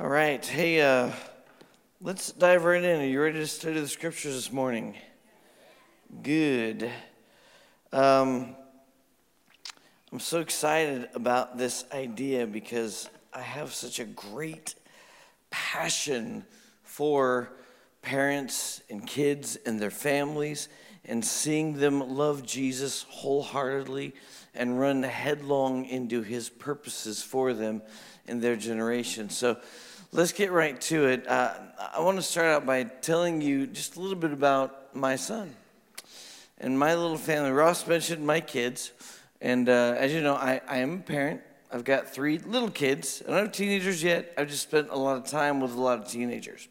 All right. Hey, uh, let's dive right in. Are you ready to study the scriptures this morning? Good. Um, I'm so excited about this idea because I have such a great passion for parents and kids and their families and seeing them love Jesus wholeheartedly and run headlong into his purposes for them in their generation. So let's get right to it. Uh, I want to start out by telling you just a little bit about my son and my little family. Ross mentioned my kids. And uh, as you know, I, I am a parent. I've got three little kids. I don't have teenagers yet. I've just spent a lot of time with a lot of teenagers.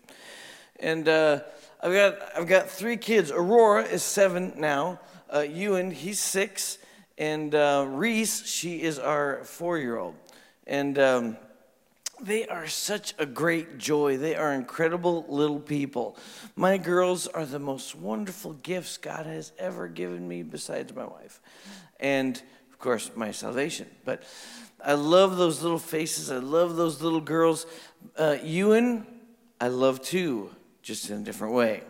And uh, I've, got, I've got three kids. Aurora is seven now. Uh, Ewan, he's six. And uh, Reese, she is our four year old. And um, they are such a great joy. They are incredible little people. My girls are the most wonderful gifts God has ever given me, besides my wife. And of course, my salvation. But I love those little faces. I love those little girls. Uh, Ewan, I love too, just in a different way.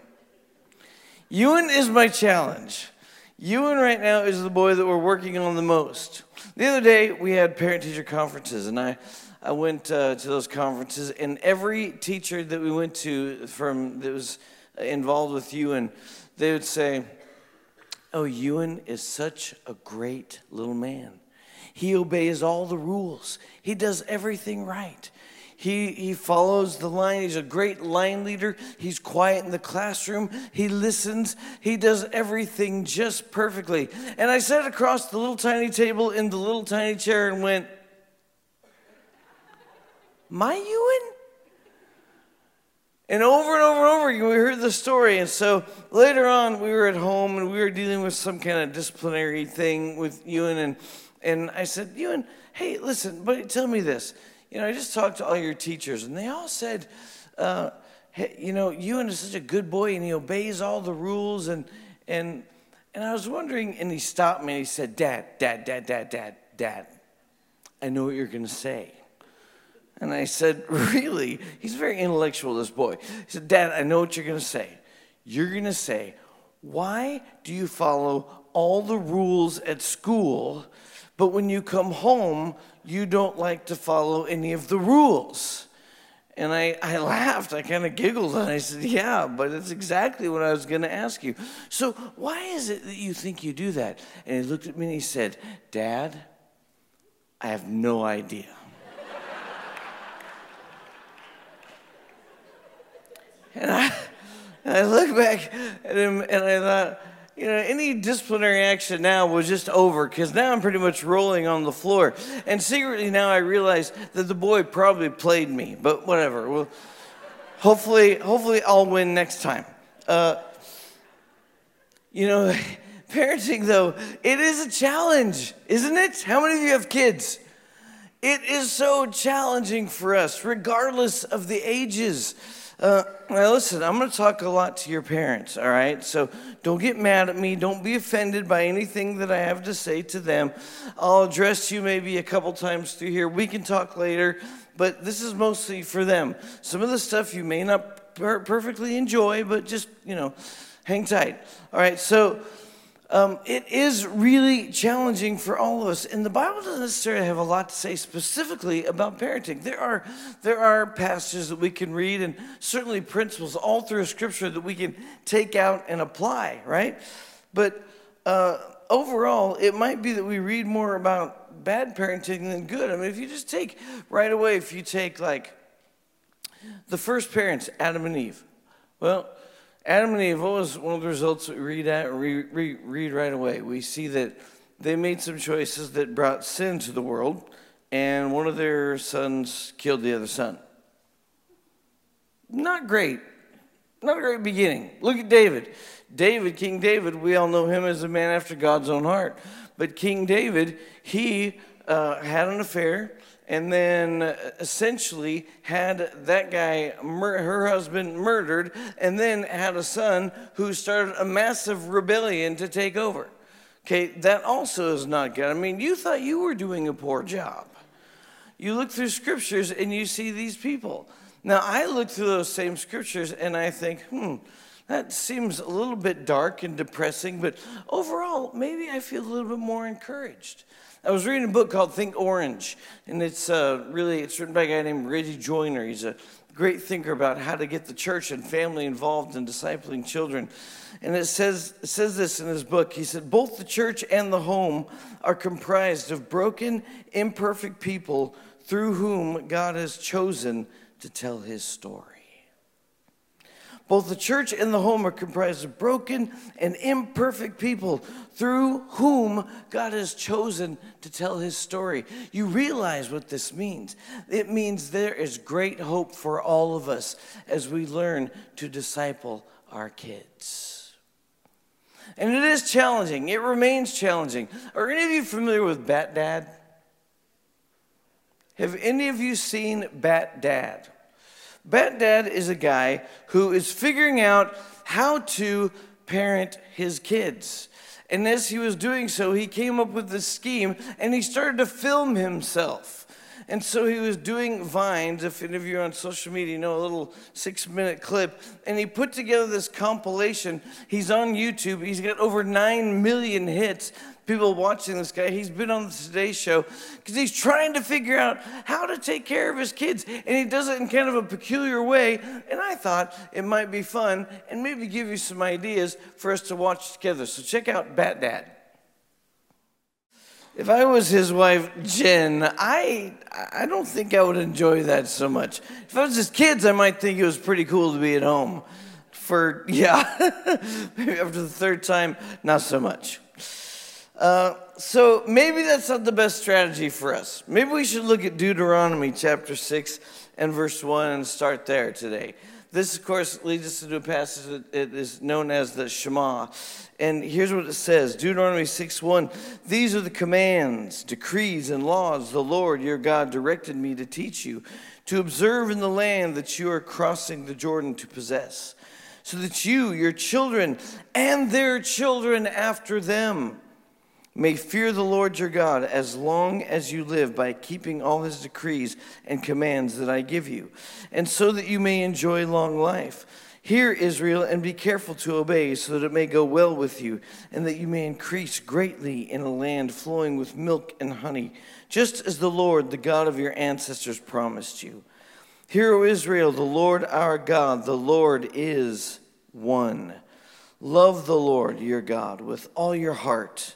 Ewan is my challenge. Ewan right now is the boy that we're working on the most. The other day we had parent teacher conferences, and I, I went uh, to those conferences, and every teacher that we went to from that was involved with Ewan, they would say, "Oh, Ewan is such a great little man. He obeys all the rules. He does everything right." He, he follows the line. He's a great line leader. He's quiet in the classroom. He listens. He does everything just perfectly. And I sat across the little tiny table in the little tiny chair and went, My Ewan? And over and over and over again, we heard the story. And so later on, we were at home and we were dealing with some kind of disciplinary thing with Ewan. And, and I said, Ewan, hey, listen, but tell me this you know, I just talked to all your teachers, and they all said, uh, hey, you know, Ewan is such a good boy, and he obeys all the rules, and and and I was wondering, and he stopped me, and he said, Dad, Dad, Dad, Dad, Dad, Dad, I know what you're going to say. And I said, Really? He's very intellectual, this boy. He said, Dad, I know what you're going to say. You're going to say, Why do you follow all the rules at school, but when you come home, you don't like to follow any of the rules. And I, I laughed. I kind of giggled and I said, Yeah, but it's exactly what I was going to ask you. So, why is it that you think you do that? And he looked at me and he said, Dad, I have no idea. and, I, and I looked back at him and I thought, you know, any disciplinary action now was just over because now I'm pretty much rolling on the floor. And secretly now I realize that the boy probably played me, but whatever. Well, hopefully, hopefully I'll win next time. Uh, you know, parenting though, it is a challenge, isn't it? How many of you have kids? It is so challenging for us, regardless of the ages. Uh, now, listen, I'm going to talk a lot to your parents, all right? So don't get mad at me. Don't be offended by anything that I have to say to them. I'll address you maybe a couple times through here. We can talk later, but this is mostly for them. Some of the stuff you may not per- perfectly enjoy, but just, you know, hang tight. All right, so um, it is really challenging for all of us. And the Bible doesn't necessarily have a lot to say specifically about parenting. There are, there are passages that we can read and certainly principles all through Scripture that we can take out and apply, right? But uh, overall, it might be that we read more about bad parenting than good. I mean, if you just take right away, if you take like the first parents, Adam and Eve, well, Adam and Eve, what was one of the results we read, at, read, right away? We see that they made some choices that brought sin to the world, and one of their sons killed the other son. Not great. Not a great beginning. Look at David. David, King David, we all know him as a man after God's own heart. But King David, he uh, had an affair and then essentially had that guy, her husband, murdered, and then had a son who started a massive rebellion to take over. Okay, that also is not good. I mean, you thought you were doing a poor job. you look through scriptures and you see these people. Now, I look through those same scriptures and I think, hmm, that seems a little bit dark and depressing, but overall, maybe I feel a little bit more encouraged. I was reading a book called Think Orange, and it's uh, really it's written by a guy named Reggie Joiner. He's a great thinker about how to get the church and family involved in discipling children. And it says, it says this in his book. He said, Both the church and the home are comprised of broken, imperfect people through whom God has chosen to tell his story. Both the church and the home are comprised of broken and imperfect people through whom God has chosen to tell his story. You realize what this means. It means there is great hope for all of us as we learn to disciple our kids. And it is challenging, it remains challenging. Are any of you familiar with Bat Dad? Have any of you seen Bat Dad? Bat Dad is a guy who is figuring out how to parent his kids. And as he was doing so, he came up with this scheme and he started to film himself. And so he was doing vines, if any of you are on social media, you know, a little six minute clip. And he put together this compilation. He's on YouTube. He's got over 9 million hits people watching this guy. He's been on the Today Show because he's trying to figure out how to take care of his kids. And he does it in kind of a peculiar way. And I thought it might be fun and maybe give you some ideas for us to watch together. So check out Bat Dad. If I was his wife, Jen, I I don't think I would enjoy that so much. If I was his kids, I might think it was pretty cool to be at home. For yeah, maybe after the third time, not so much. Uh, so maybe that's not the best strategy for us. Maybe we should look at Deuteronomy chapter 6 and verse 1 and start there today. This, of course, leads us to a passage that is known as the Shema. And here's what it says Deuteronomy 6 1. These are the commands, decrees, and laws the Lord your God directed me to teach you, to observe in the land that you are crossing the Jordan to possess, so that you, your children, and their children after them, may fear the Lord your God as long as you live by keeping all his decrees and commands that I give you, and so that you may enjoy long life. Hear, Israel, and be careful to obey, so that it may go well with you, and that you may increase greatly in a land flowing with milk and honey, just as the Lord, the God of your ancestors, promised you. Hear, O Israel, the Lord our God, the Lord is one. Love the Lord your God with all your heart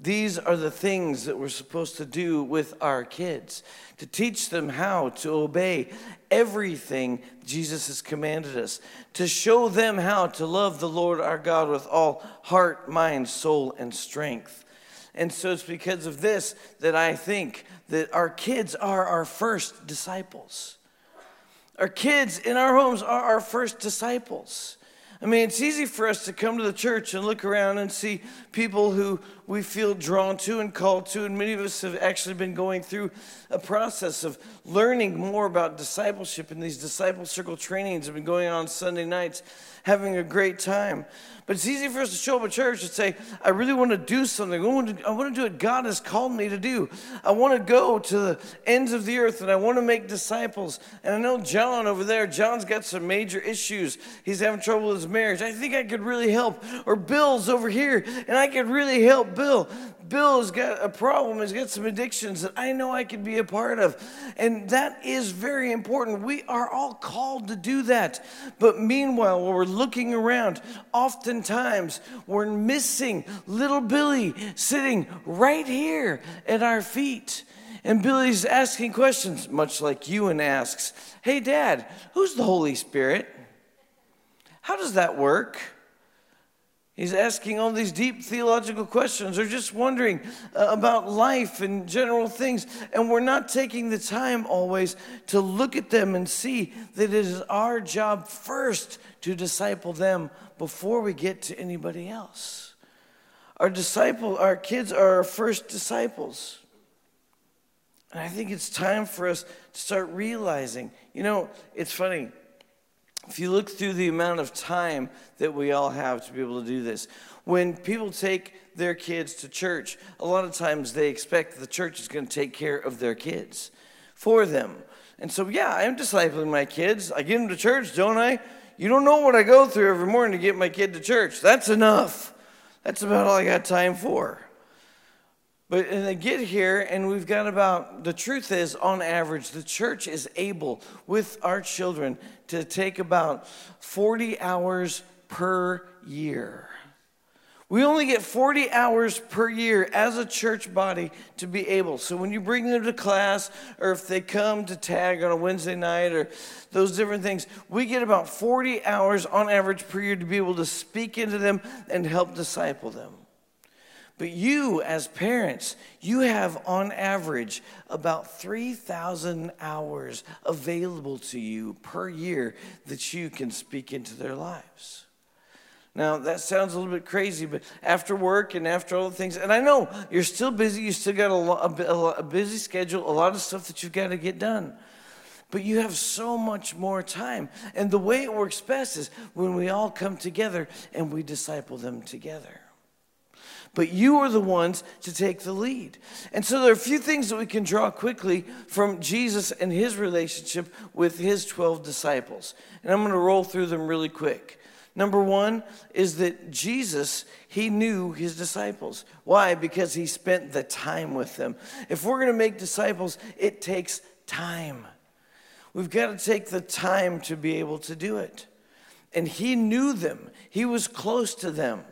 These are the things that we're supposed to do with our kids to teach them how to obey everything Jesus has commanded us, to show them how to love the Lord our God with all heart, mind, soul, and strength. And so it's because of this that I think that our kids are our first disciples. Our kids in our homes are our first disciples. I mean, it's easy for us to come to the church and look around and see people who we feel drawn to and called to. And many of us have actually been going through a process of learning more about discipleship in these disciple circle trainings have been going on Sunday nights, having a great time. But it's easy for us to show up at church and say, I really want to do something. I want to, I want to do what God has called me to do. I want to go to the ends of the earth and I want to make disciples. And I know John over there, John's got some major issues. He's having trouble with his marriage. I think I could really help. Or Bill's over here and I could really help Bill. Bill has got a problem, he's got some addictions that I know I could be a part of. And that is very important. We are all called to do that. But meanwhile, while we're looking around, oftentimes we're missing little Billy sitting right here at our feet. And Billy's asking questions, much like Ewan asks Hey, Dad, who's the Holy Spirit? How does that work? He's asking all these deep theological questions or just wondering uh, about life and general things. And we're not taking the time always to look at them and see that it is our job first to disciple them before we get to anybody else. Our disciple, our kids are our first disciples. And I think it's time for us to start realizing, you know, it's funny. If you look through the amount of time that we all have to be able to do this, when people take their kids to church, a lot of times they expect the church is going to take care of their kids for them. And so, yeah, I'm discipling my kids. I get them to church, don't I? You don't know what I go through every morning to get my kid to church. That's enough. That's about all I got time for. But and they get here, and we've got about the truth is, on average, the church is able with our children to take about 40 hours per year. We only get 40 hours per year as a church body to be able. So when you bring them to class, or if they come to tag on a Wednesday night, or those different things, we get about 40 hours on average per year to be able to speak into them and help disciple them. But you, as parents, you have on average about 3,000 hours available to you per year that you can speak into their lives. Now, that sounds a little bit crazy, but after work and after all the things, and I know you're still busy, you still got a, a, a busy schedule, a lot of stuff that you've got to get done but you have so much more time. And the way it works best is when we all come together and we disciple them together but you are the ones to take the lead. And so there are a few things that we can draw quickly from Jesus and his relationship with his 12 disciples. And I'm going to roll through them really quick. Number one is that Jesus, he knew his disciples. Why? Because he spent the time with them. If we're going to make disciples, it takes time. We've got to take the time to be able to do it. And he knew them, he was close to them.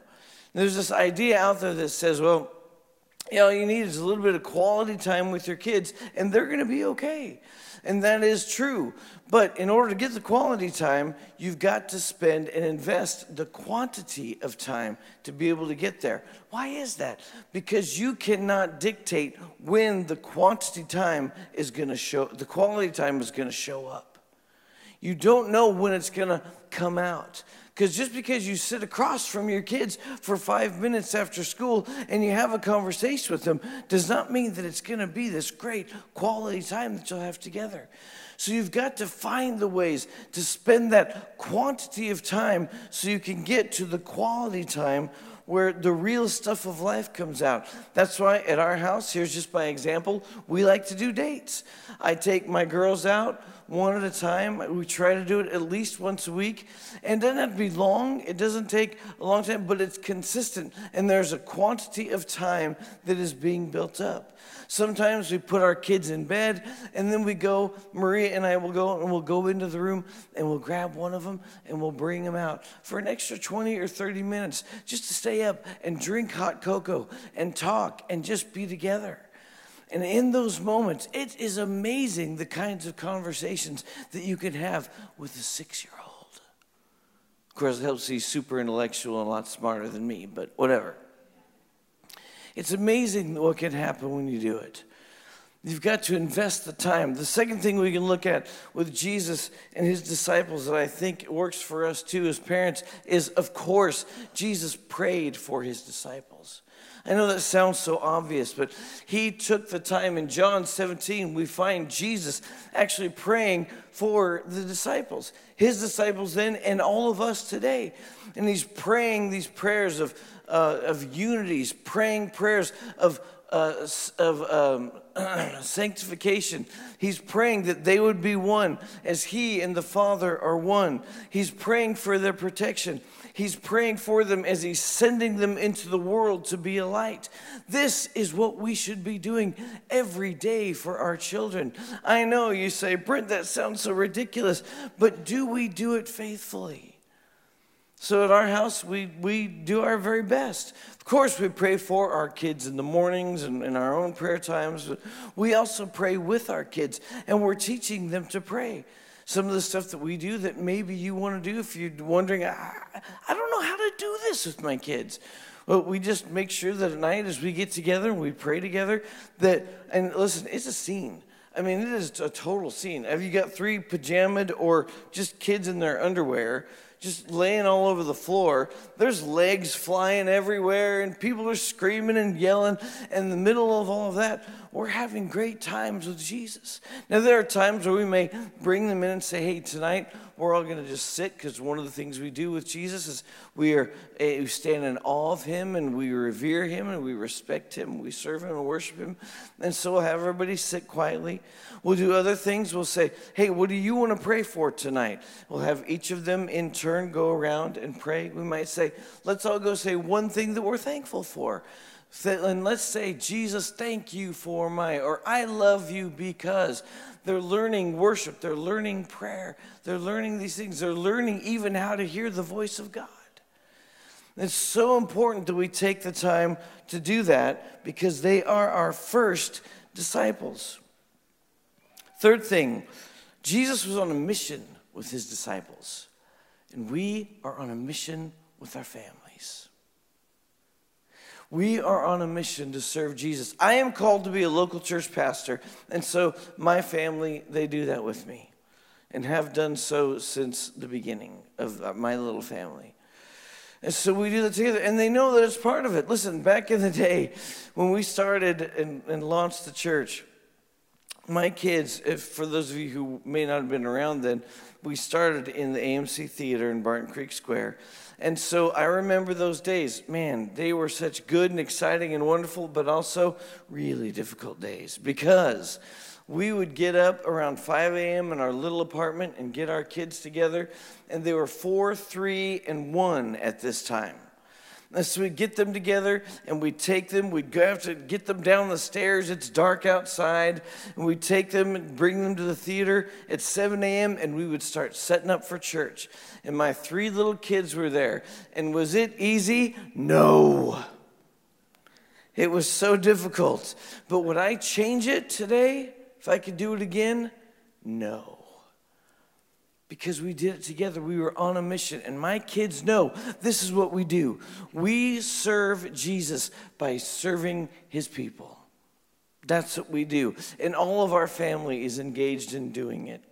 There's this idea out there that says, well, you know, you need is a little bit of quality time with your kids, and they're going to be okay. And that is true. But in order to get the quality time, you've got to spend and invest the quantity of time to be able to get there. Why is that? Because you cannot dictate when the quantity time is going to show, the quality time is going to show up. You don't know when it's going to come out. Because just because you sit across from your kids for five minutes after school and you have a conversation with them does not mean that it's going to be this great quality time that you'll have together. So you've got to find the ways to spend that quantity of time so you can get to the quality time where the real stuff of life comes out. That's why at our house, here's just my example, we like to do dates. I take my girls out one at a time. We try to do it at least once a week. And it doesn't have to be long, it doesn't take a long time, but it's consistent. And there's a quantity of time that is being built up. Sometimes we put our kids in bed and then we go, Maria and I will go and we'll go into the room and we'll grab one of them and we'll bring them out for an extra 20 or 30 minutes just to stay up and drink hot cocoa and talk and just be together. And in those moments, it is amazing the kinds of conversations that you can have with a six year old. Of course, it helps he's super intellectual and a lot smarter than me, but whatever. It's amazing what can happen when you do it. You've got to invest the time. The second thing we can look at with Jesus and his disciples that I think works for us too as parents is, of course, Jesus prayed for his disciples. I know that sounds so obvious, but he took the time in John 17. We find Jesus actually praying for the disciples, his disciples then, and all of us today. And he's praying these prayers of, uh, of unities, praying prayers of, uh, of um, sanctification. He's praying that they would be one as he and the Father are one. He's praying for their protection. He's praying for them as He's sending them into the world to be a light. This is what we should be doing every day for our children. I know you say, Brent, that sounds so ridiculous, but do we do it faithfully? So at our house, we, we do our very best. Of course, we pray for our kids in the mornings and in our own prayer times, but we also pray with our kids, and we're teaching them to pray some of the stuff that we do that maybe you want to do if you're wondering, I, don't know how to do this with my kids. Well, we just make sure that at night as we get together and we pray together, that, and listen, it's a scene. I mean, it is a total scene. Have you got three pajamaed or just kids in their underwear? Just laying all over the floor. There's legs flying everywhere, and people are screaming and yelling. And in the middle of all of that, we're having great times with Jesus. Now, there are times where we may bring them in and say, hey, tonight we're all going to just sit because one of the things we do with Jesus is we are eh, we stand in awe of him and we revere him and we respect him. We serve him and worship him. And so we'll have everybody sit quietly. We'll do other things. We'll say, hey, what do you want to pray for tonight? We'll have each of them in turn go around and pray. We might say, let's all go say one thing that we're thankful for. And let's say, Jesus, thank you for my, or I love you because. They're learning worship, they're learning prayer, they're learning these things, they're learning even how to hear the voice of God. It's so important that we take the time to do that because they are our first disciples. Third thing, Jesus was on a mission with his disciples, and we are on a mission with our family. We are on a mission to serve Jesus. I am called to be a local church pastor, and so my family, they do that with me and have done so since the beginning of my little family. And so we do that together, and they know that it's part of it. Listen, back in the day when we started and, and launched the church, my kids, if for those of you who may not have been around then, we started in the AMC Theater in Barton Creek Square. And so I remember those days. Man, they were such good and exciting and wonderful, but also really difficult days because we would get up around 5 a.m. in our little apartment and get our kids together, and they were four, three, and one at this time. And so we'd get them together and we'd take them, go have to get them down the stairs. It's dark outside. And we'd take them and bring them to the theater at 7 a.m. and we would start setting up for church. And my three little kids were there. And was it easy? No. It was so difficult. But would I change it today if I could do it again? No because we did it together. We were on a mission. And my kids know this is what we do we serve Jesus by serving his people. That's what we do. And all of our family is engaged in doing it.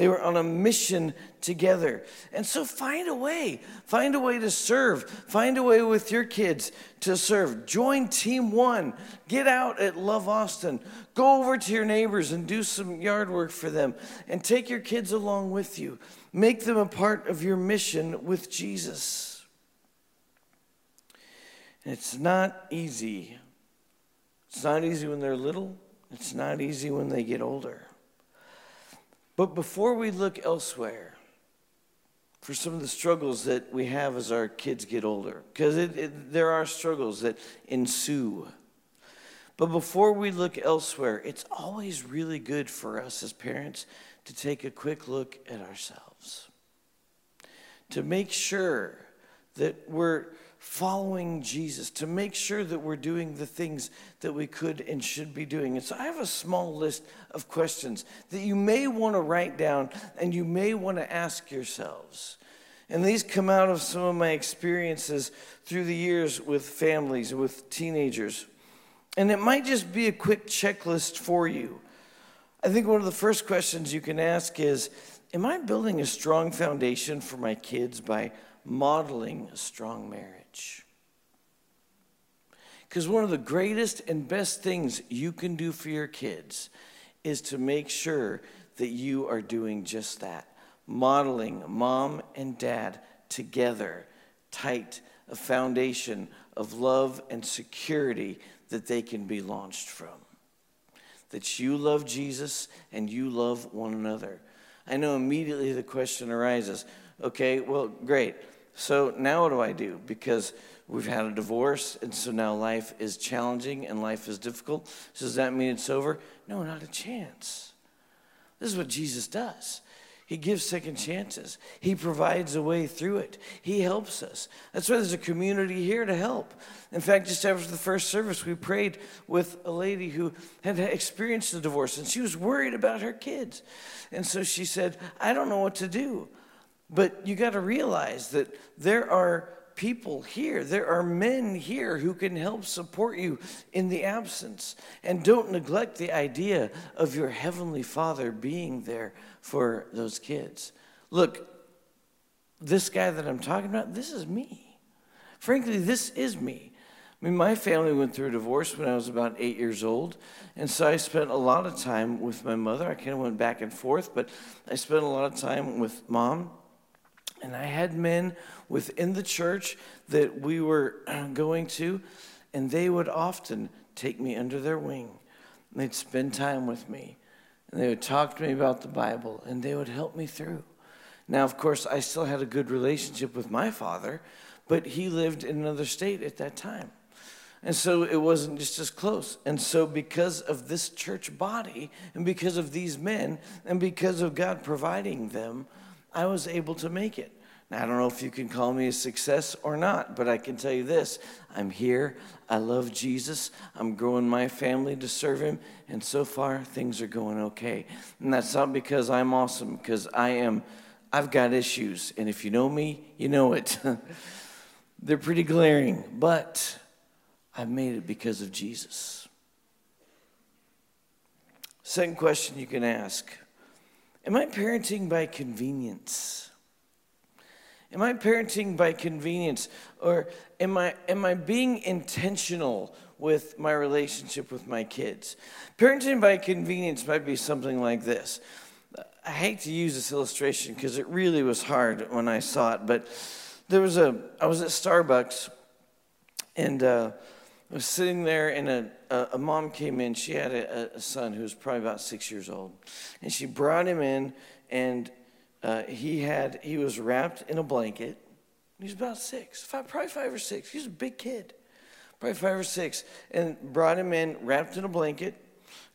They were on a mission together. And so find a way. Find a way to serve. Find a way with your kids to serve. Join Team One. Get out at Love Austin. Go over to your neighbors and do some yard work for them. And take your kids along with you. Make them a part of your mission with Jesus. It's not easy. It's not easy when they're little, it's not easy when they get older. But before we look elsewhere for some of the struggles that we have as our kids get older, because there are struggles that ensue. But before we look elsewhere, it's always really good for us as parents to take a quick look at ourselves, to make sure that we're following Jesus, to make sure that we're doing the things that we could and should be doing. And so I have a small list of questions that you may want to write down and you may want to ask yourselves. And these come out of some of my experiences through the years with families, with teenagers. And it might just be a quick checklist for you. I think one of the first questions you can ask is Am I building a strong foundation for my kids by modeling a strong marriage? Because one of the greatest and best things you can do for your kids is to make sure that you are doing just that modeling mom and dad together, tight, a foundation of love and security that they can be launched from. That you love Jesus and you love one another. I know immediately the question arises okay, well, great. So now what do I do? Because we've had a divorce, and so now life is challenging and life is difficult. So does that mean it's over? No, not a chance. This is what Jesus does. He gives second chances. He provides a way through it. He helps us. That's why there's a community here to help. In fact, just after the first service, we prayed with a lady who had experienced a divorce and she was worried about her kids. And so she said, I don't know what to do. But you got to realize that there are people here. There are men here who can help support you in the absence. And don't neglect the idea of your Heavenly Father being there for those kids. Look, this guy that I'm talking about, this is me. Frankly, this is me. I mean, my family went through a divorce when I was about eight years old. And so I spent a lot of time with my mother. I kind of went back and forth, but I spent a lot of time with mom. And I had men within the church that we were going to, and they would often take me under their wing. They'd spend time with me, and they would talk to me about the Bible, and they would help me through. Now, of course, I still had a good relationship with my father, but he lived in another state at that time. And so it wasn't just as close. And so, because of this church body, and because of these men, and because of God providing them, I was able to make it. Now, I don't know if you can call me a success or not, but I can tell you this I'm here. I love Jesus. I'm growing my family to serve him. And so far, things are going okay. And that's not because I'm awesome, because I am, I've got issues. And if you know me, you know it. They're pretty glaring, but I've made it because of Jesus. Second question you can ask Am I parenting by convenience? Am I parenting by convenience? Or am I, am I being intentional with my relationship with my kids? Parenting by convenience might be something like this. I hate to use this illustration because it really was hard when I saw it, but there was a, I was at Starbucks and uh, I was sitting there, and a, a, a mom came in. She had a, a, son who was probably about six years old, and she brought him in, and uh, he had he was wrapped in a blanket. He was about six, five, probably five or six. He was a big kid, probably five or six, and brought him in wrapped in a blanket,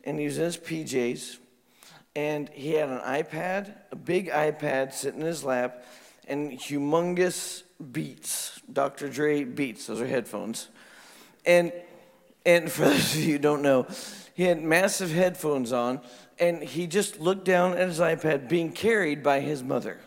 and he was in his PJs, and he had an iPad, a big iPad sitting in his lap, and humongous Beats, Dr. Dre Beats. Those are headphones and, and for those of you who don't know, he had massive headphones on, and he just looked down at his iPad being carried by his mother.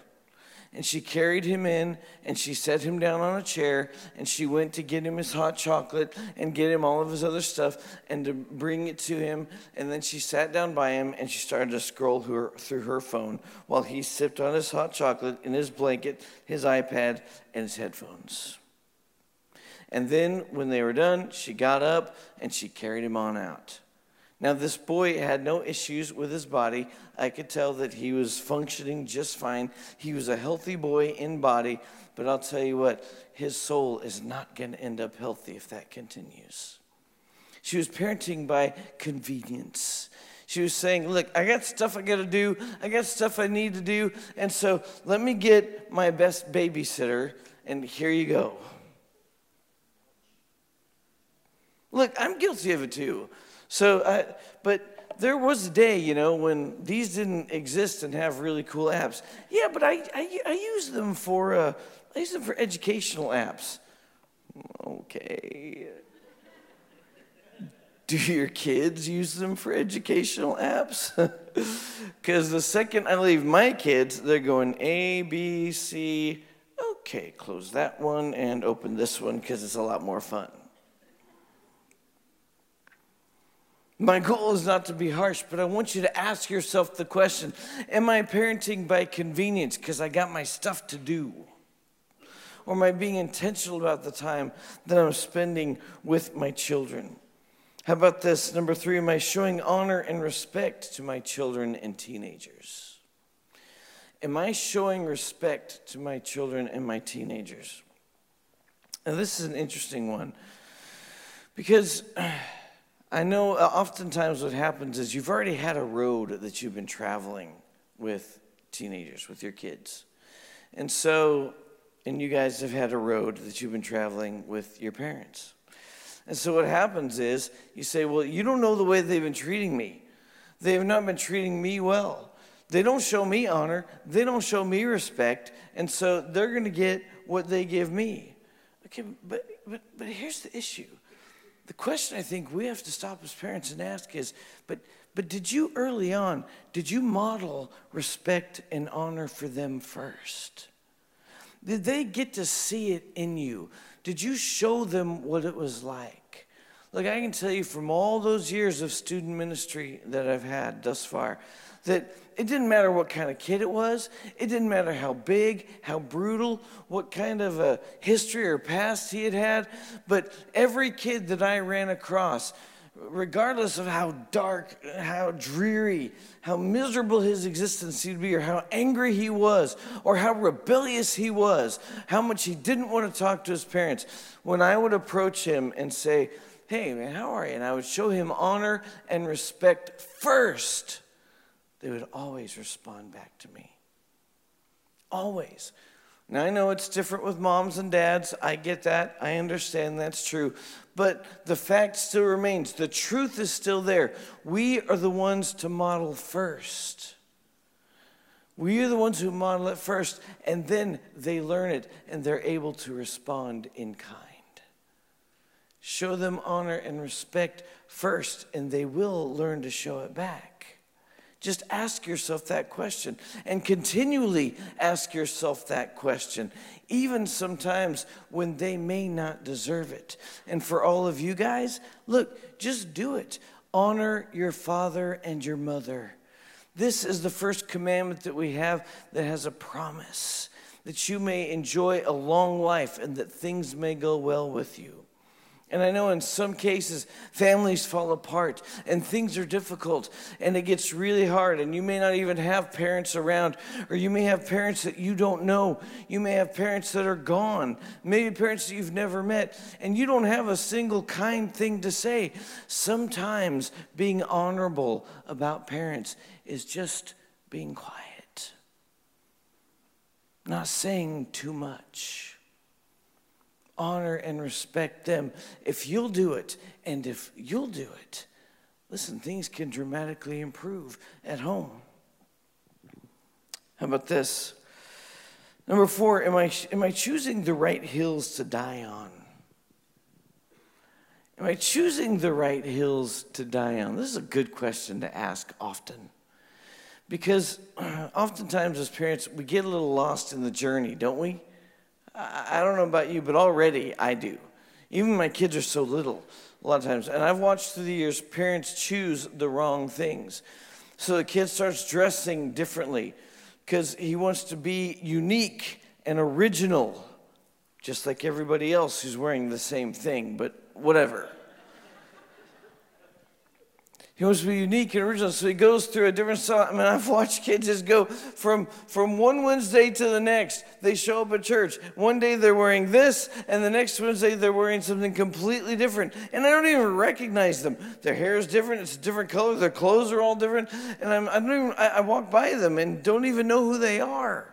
And she carried him in and she set him down on a chair and she went to get him his hot chocolate and get him all of his other stuff and to bring it to him. And then she sat down by him and she started to scroll her, through her phone while he sipped on his hot chocolate in his blanket, his iPad, and his headphones. And then when they were done, she got up and she carried him on out. Now, this boy had no issues with his body. I could tell that he was functioning just fine. He was a healthy boy in body, but I'll tell you what, his soul is not going to end up healthy if that continues. She was parenting by convenience. She was saying, Look, I got stuff I got to do, I got stuff I need to do, and so let me get my best babysitter, and here you go. Look, I'm guilty of it too. So, I, but there was a day, you know, when these didn't exist and have really cool apps. Yeah, but I, I, I use them for uh, I use them for educational apps. Okay. Do your kids use them for educational apps? Because the second I leave my kids, they're going A, B, C. Okay, close that one and open this one because it's a lot more fun. My goal is not to be harsh, but I want you to ask yourself the question Am I parenting by convenience because I got my stuff to do? Or am I being intentional about the time that I'm spending with my children? How about this? Number three, am I showing honor and respect to my children and teenagers? Am I showing respect to my children and my teenagers? Now, this is an interesting one because. I know uh, oftentimes what happens is you've already had a road that you've been traveling with teenagers, with your kids. And so, and you guys have had a road that you've been traveling with your parents. And so what happens is you say, Well, you don't know the way they've been treating me. They have not been treating me well. They don't show me honor. They don't show me respect. And so they're going to get what they give me. Okay, but, but, but here's the issue the question I think we have to stop as parents and ask is, but but did you early on, did you model respect and honor for them first? Did they get to see it in you? Did you show them what it was like? Look, I can tell you from all those years of student ministry that I've had thus far that it didn't matter what kind of kid it was, it didn't matter how big, how brutal, what kind of a history or past he had had, but every kid that I ran across, regardless of how dark, how dreary, how miserable his existence seemed to be, or how angry he was, or how rebellious he was, how much he didn't want to talk to his parents, when I would approach him and say, Hey, man, how are you? And I would show him honor and respect first, they would always respond back to me. Always. Now, I know it's different with moms and dads. I get that. I understand that's true. But the fact still remains the truth is still there. We are the ones to model first. We are the ones who model it first, and then they learn it and they're able to respond in kind. Show them honor and respect first, and they will learn to show it back. Just ask yourself that question and continually ask yourself that question, even sometimes when they may not deserve it. And for all of you guys, look, just do it. Honor your father and your mother. This is the first commandment that we have that has a promise that you may enjoy a long life and that things may go well with you. And I know in some cases, families fall apart and things are difficult and it gets really hard. And you may not even have parents around, or you may have parents that you don't know. You may have parents that are gone, maybe parents that you've never met, and you don't have a single kind thing to say. Sometimes being honorable about parents is just being quiet, not saying too much honor and respect them. If you'll do it, and if you'll do it, listen, things can dramatically improve at home. How about this? Number four, am I, am I choosing the right hills to die on? Am I choosing the right hills to die on? This is a good question to ask often. Because oftentimes, as parents, we get a little lost in the journey, don't we? I don't know about you, but already I do. Even my kids are so little a lot of times. And I've watched through the years parents choose the wrong things. So the kid starts dressing differently because he wants to be unique and original, just like everybody else who's wearing the same thing, but whatever. He wants to be unique and original, so he goes through a different style. I mean, I've watched kids just go from, from one Wednesday to the next. They show up at church. One day they're wearing this, and the next Wednesday they're wearing something completely different. And I don't even recognize them. Their hair is different, it's a different color, their clothes are all different. And I'm, I, don't even, I, I walk by them and don't even know who they are.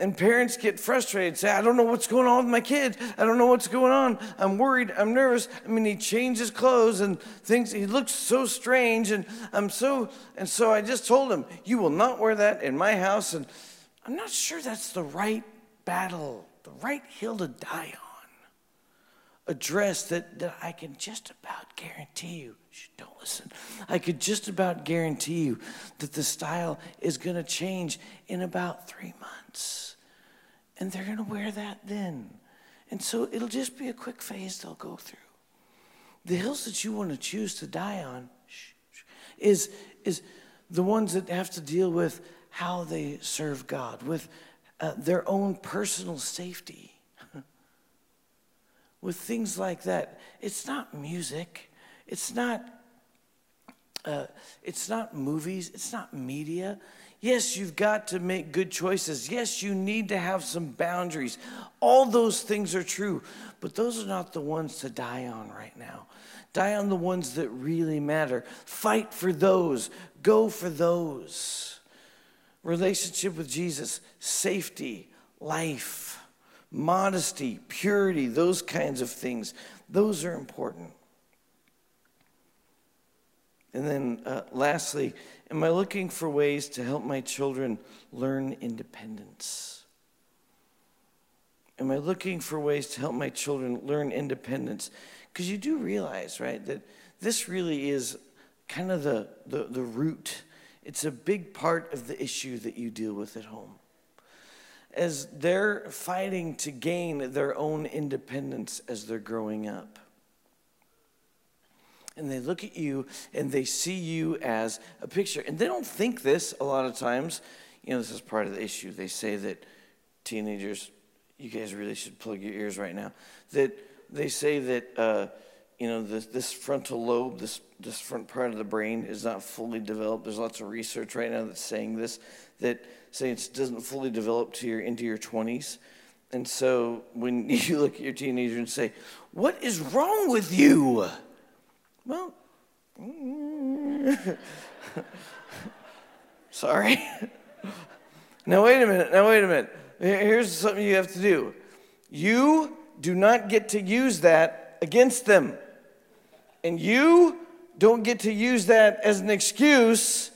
And parents get frustrated, say, I don't know what's going on with my kid. I don't know what's going on. I'm worried. I'm nervous. I mean, he changed his clothes and things, he looks so strange. And I'm so, and so I just told him, You will not wear that in my house. And I'm not sure that's the right battle, the right hill to die on. A dress that, that I can just about guarantee you, don't listen, I could just about guarantee you that the style is going to change in about three months and they're going to wear that then. And so it'll just be a quick phase they'll go through. The hills that you want to choose to die on is, is the ones that have to deal with how they serve God, with uh, their own personal safety, with things like that. It's not music, it's not. Uh, it's not movies, it's not media, Yes, you've got to make good choices. Yes, you need to have some boundaries. All those things are true, but those are not the ones to die on right now. Die on the ones that really matter. Fight for those, go for those. Relationship with Jesus, safety, life, modesty, purity, those kinds of things. Those are important. And then uh, lastly, Am I looking for ways to help my children learn independence? Am I looking for ways to help my children learn independence? Because you do realize, right, that this really is kind of the, the, the root. It's a big part of the issue that you deal with at home. as they're fighting to gain their own independence as they're growing up. And they look at you and they see you as a picture. And they don't think this a lot of times. You know, this is part of the issue. They say that teenagers, you guys really should plug your ears right now, that they say that. Uh, you know, this, this frontal lobe, this, this front part of the brain is not fully developed. There's lots of research right now that's saying this, that say it doesn't fully develop to your, into your 20s. And so when you look at your teenager and say, What is wrong with you? Well, sorry. now, wait a minute. Now, wait a minute. Here's something you have to do you do not get to use that against them. And you don't get to use that as an excuse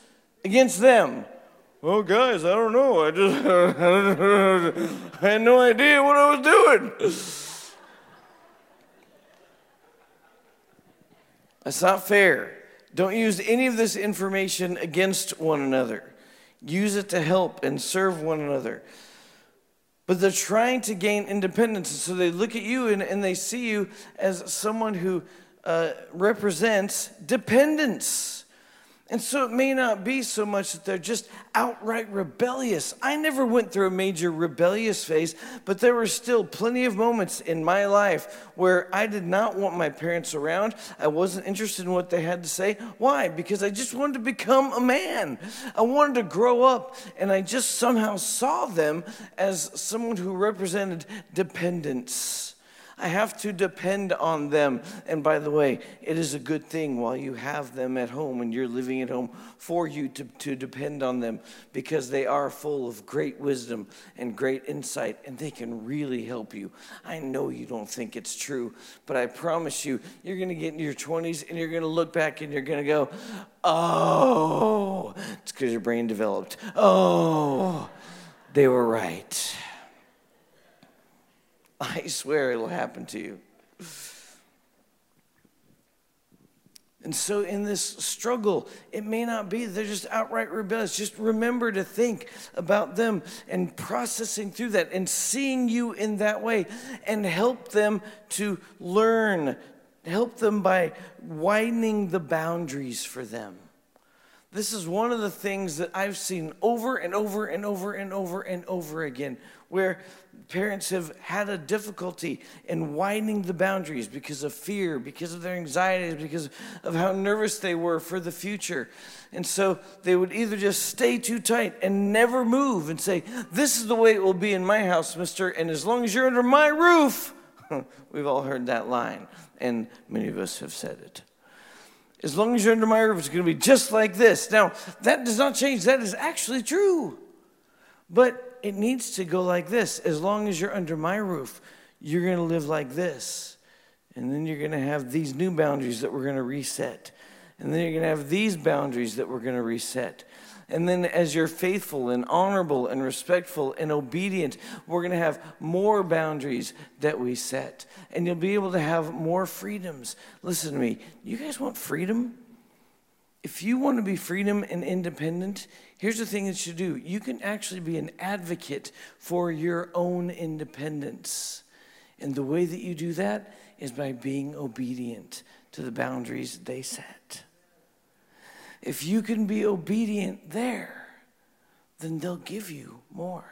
against them. Well, guys, I don't know. I just I had no idea what I was doing. That's not fair. Don't use any of this information against one another. Use it to help and serve one another. But they're trying to gain independence. So they look at you and, and they see you as someone who uh, represents dependence. And so it may not be so much that they're just outright rebellious. I never went through a major rebellious phase, but there were still plenty of moments in my life where I did not want my parents around. I wasn't interested in what they had to say. Why? Because I just wanted to become a man. I wanted to grow up, and I just somehow saw them as someone who represented dependence. I have to depend on them. And by the way, it is a good thing while you have them at home and you're living at home for you to, to depend on them because they are full of great wisdom and great insight and they can really help you. I know you don't think it's true, but I promise you, you're going to get in your 20s and you're going to look back and you're going to go, oh, it's because your brain developed. Oh, they were right. I swear it'll happen to you. And so, in this struggle, it may not be they're just outright rebellious. Just remember to think about them and processing through that and seeing you in that way and help them to learn. Help them by widening the boundaries for them. This is one of the things that I've seen over and over and over and over and over again, where parents have had a difficulty in widening the boundaries because of fear, because of their anxieties, because of how nervous they were for the future. And so they would either just stay too tight and never move and say, This is the way it will be in my house, mister, and as long as you're under my roof, we've all heard that line, and many of us have said it. As long as you're under my roof, it's going to be just like this. Now, that does not change. That is actually true. But it needs to go like this. As long as you're under my roof, you're going to live like this. And then you're going to have these new boundaries that we're going to reset. And then you're going to have these boundaries that we're going to reset. And then, as you're faithful and honorable and respectful and obedient, we're going to have more boundaries that we set. And you'll be able to have more freedoms. Listen to me. You guys want freedom? If you want to be freedom and independent, here's the thing that you do you can actually be an advocate for your own independence. And the way that you do that is by being obedient to the boundaries they set. If you can be obedient there, then they'll give you more.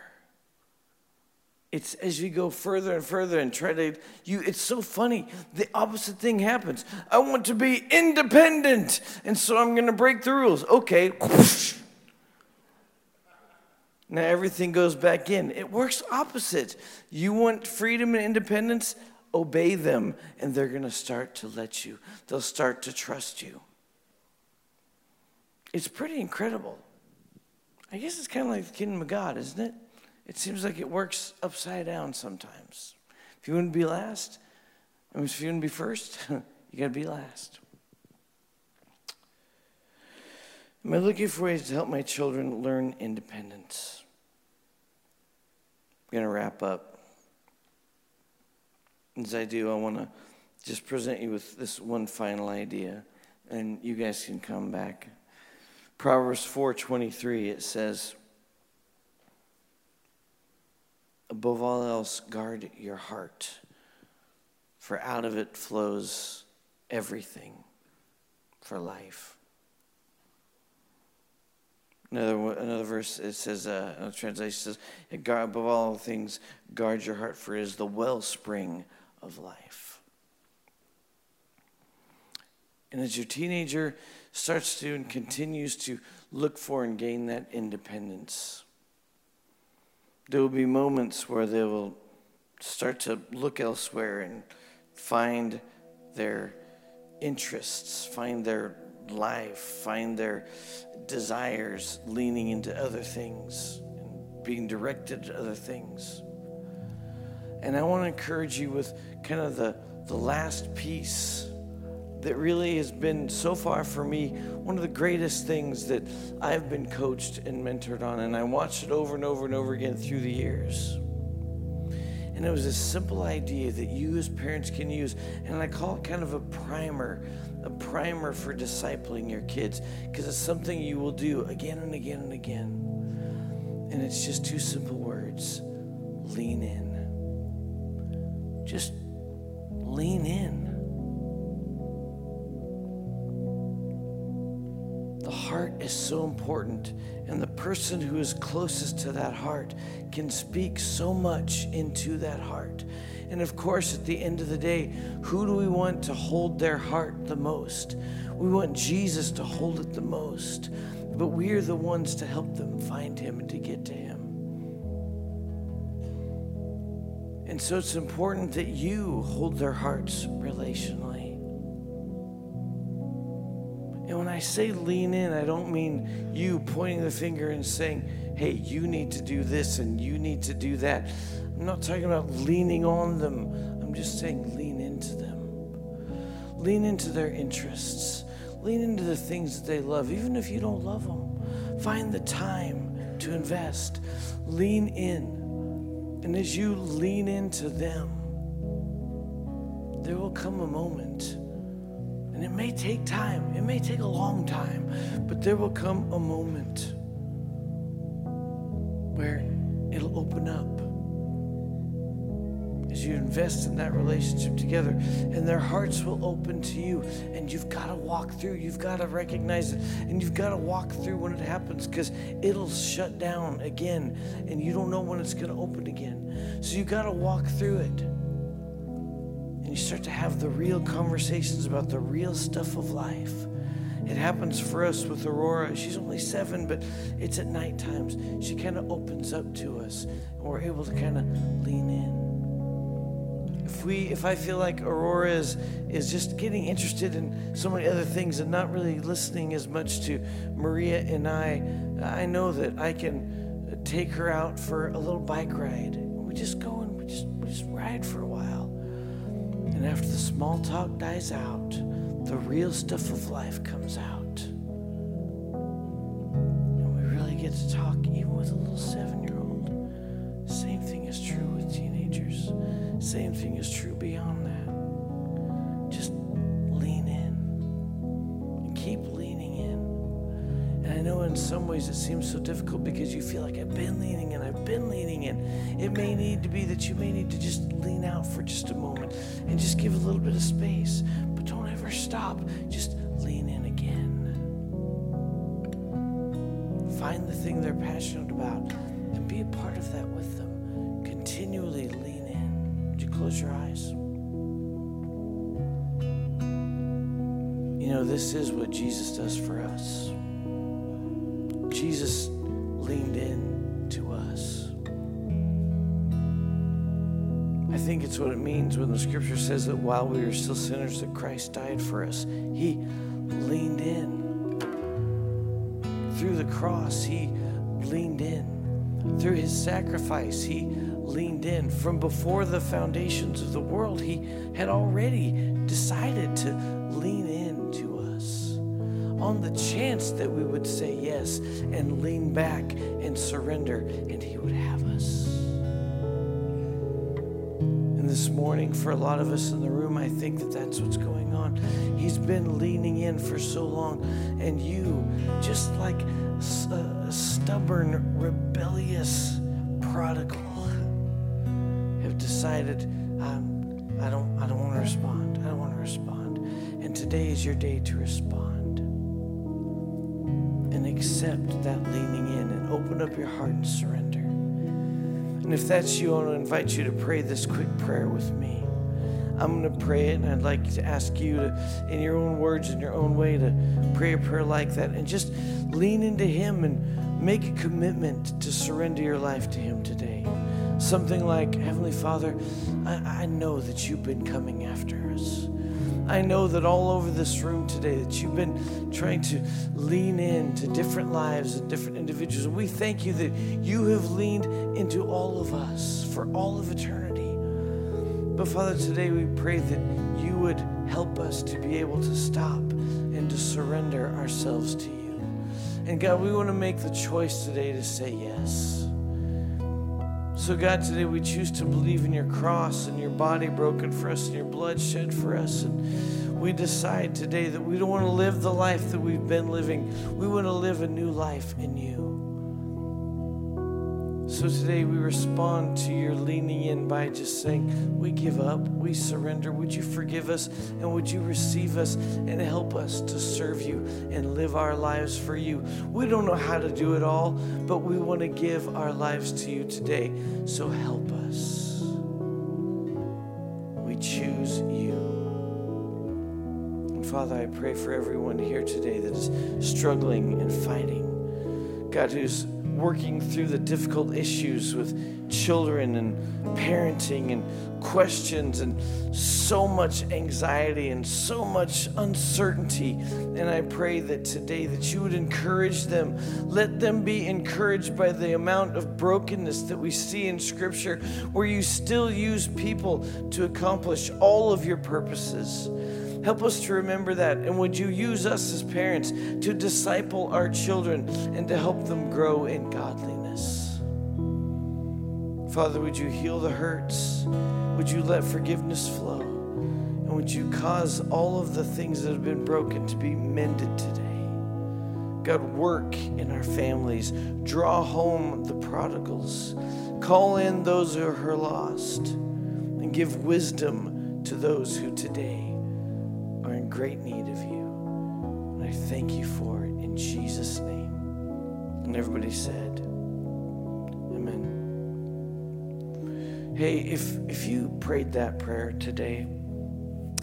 It's as you go further and further and try to you it's so funny. The opposite thing happens. I want to be independent, and so I'm going to break the rules. Okay. Now everything goes back in. It works opposite. You want freedom and independence? Obey them, and they're going to start to let you. They'll start to trust you. It's pretty incredible. I guess it's kind of like the kingdom of God, isn't it? It seems like it works upside down sometimes. If you want to be last, if you want to be first, you got to be last. Am I looking for ways to help my children learn independence? I'm going to wrap up. As I do, I want to just present you with this one final idea, and you guys can come back. Proverbs 4:23 it says, above all else, guard your heart, for out of it flows everything for life. Another, another verse, it says, uh, another translation says, guard, above all things, guard your heart, for it is the wellspring of life. And as your teenager starts to and continues to look for and gain that independence, there will be moments where they will start to look elsewhere and find their interests, find their life, find their desires leaning into other things and being directed to other things. And I want to encourage you with kind of the, the last piece that really has been so far for me one of the greatest things that I've been coached and mentored on. And I watched it over and over and over again through the years. And it was a simple idea that you as parents can use. And I call it kind of a primer a primer for discipling your kids because it's something you will do again and again and again. And it's just two simple words lean in. Just lean in. Heart is so important, and the person who is closest to that heart can speak so much into that heart. And of course, at the end of the day, who do we want to hold their heart the most? We want Jesus to hold it the most, but we are the ones to help them find Him and to get to Him. And so it's important that you hold their hearts relationally. I say lean in, I don't mean you pointing the finger and saying, hey, you need to do this and you need to do that. I'm not talking about leaning on them. I'm just saying lean into them. Lean into their interests. Lean into the things that they love, even if you don't love them. Find the time to invest. Lean in. And as you lean into them, there will come a moment, and it may take time, it may take a long time, but there will come a moment where it'll open up as you invest in that relationship together. And their hearts will open to you. And you've got to walk through. You've got to recognize it. And you've got to walk through when it happens because it'll shut down again. And you don't know when it's going to open again. So you've got to walk through it you start to have the real conversations about the real stuff of life it happens for us with Aurora. She's only seven, but it's at night times. She kind of opens up to us, and we're able to kind of lean in if we if I feel like Aurora is is just getting interested in so many other things and not really listening as much to Maria and I, I know that I can take her out for a little bike ride. We just go and we just we just ride for a while. And after the small talk dies out, the real stuff of life comes out. And we really get to talk even with a little 7-year-old. Same thing is true with teenagers. Same thing is true beyond that. Just lean in and keep leaning in. And I know in some ways it seems so difficult because you feel like I've been leaning in, I've been leaning in. It may need to be that you may need to just lean out for just a moment and just give a little bit of space. But don't ever stop. Just lean in again. Find the thing they're passionate about and be a part of that with them. Continually lean in. Would you close your eyes? You know, this is what Jesus does for us. Jesus leaned in it's what it means when the scripture says that while we were still sinners, that Christ died for us. He leaned in. Through the cross, he leaned in. Through his sacrifice, he leaned in. From before the foundations of the world, He had already decided to lean in to us on the chance that we would say yes and lean back and surrender, and He would have us. This morning, for a lot of us in the room, I think that that's what's going on. He's been leaning in for so long, and you, just like a stubborn, rebellious prodigal, have decided, um, I don't, I don't want to respond. I don't want to respond. And today is your day to respond and accept that leaning in and open up your heart and surrender. And if that's you, I want to invite you to pray this quick prayer with me. I'm going to pray it, and I'd like to ask you to, in your own words, in your own way, to pray a prayer like that and just lean into Him and make a commitment to surrender your life to Him today. Something like, Heavenly Father, I, I know that you've been coming after us. I know that all over this room today that you've been trying to lean in to different lives and different individuals. And we thank you that you have leaned into all of us for all of eternity. But Father, today we pray that you would help us to be able to stop and to surrender ourselves to you. And God, we want to make the choice today to say yes. So, God, today we choose to believe in your cross and your body broken for us and your blood shed for us. And we decide today that we don't want to live the life that we've been living. We want to live a new life in you. So today we respond to your leaning in by just saying, We give up, we surrender. Would you forgive us and would you receive us and help us to serve you and live our lives for you? We don't know how to do it all, but we want to give our lives to you today. So help us. We choose you. And Father, I pray for everyone here today that is struggling and fighting. God, who's working through the difficult issues with children and parenting and questions and so much anxiety and so much uncertainty. And i pray that today that you would encourage them. Let them be encouraged by the amount of brokenness that we see in scripture where you still use people to accomplish all of your purposes Help us to remember that. And would you use us as parents to disciple our children and to help them grow in godliness? Father, would you heal the hurts? Would you let forgiveness flow? And would you cause all of the things that have been broken to be mended today? God, work in our families. Draw home the prodigals. Call in those who are lost. And give wisdom to those who today great need of you. And I thank you for it in Jesus' name. And everybody said, Amen. Hey, if, if you prayed that prayer today,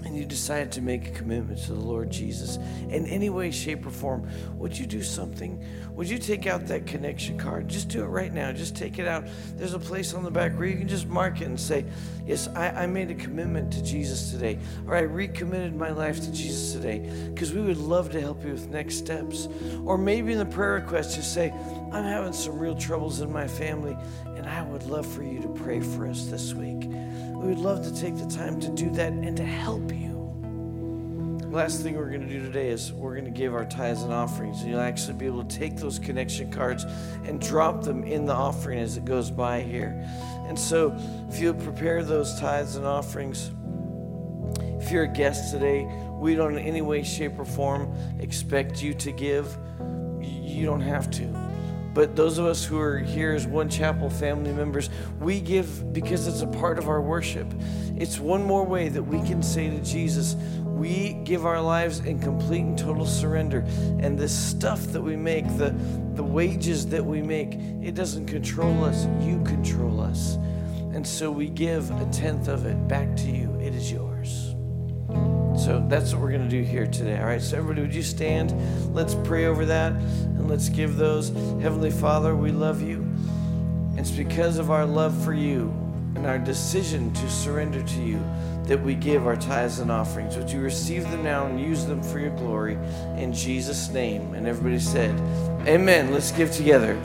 and you decided to make a commitment to the Lord Jesus in any way, shape, or form, would you do something? Would you take out that connection card? Just do it right now. Just take it out. There's a place on the back where you can just mark it and say, Yes, I, I made a commitment to Jesus today, or I recommitted my life to Jesus today, because we would love to help you with next steps. Or maybe in the prayer request, just say, I'm having some real troubles in my family, and I would love for you to pray for us this week. We would love to take the time to do that and to help you. Last thing we're going to do today is we're going to give our tithes and offerings. You'll actually be able to take those connection cards and drop them in the offering as it goes by here. And so, if you prepare those tithes and offerings, if you're a guest today, we don't in any way, shape, or form expect you to give. You don't have to. But those of us who are here as One Chapel family members, we give because it's a part of our worship. It's one more way that we can say to Jesus, we give our lives in complete and total surrender. And this stuff that we make, the, the wages that we make, it doesn't control us. You control us. And so we give a tenth of it back to you. It is yours. So that's what we're going to do here today. All right, so everybody, would you stand? Let's pray over that and let's give those. Heavenly Father, we love you. It's because of our love for you and our decision to surrender to you that we give our tithes and offerings. Would you receive them now and use them for your glory in Jesus' name? And everybody said, Amen. Let's give together.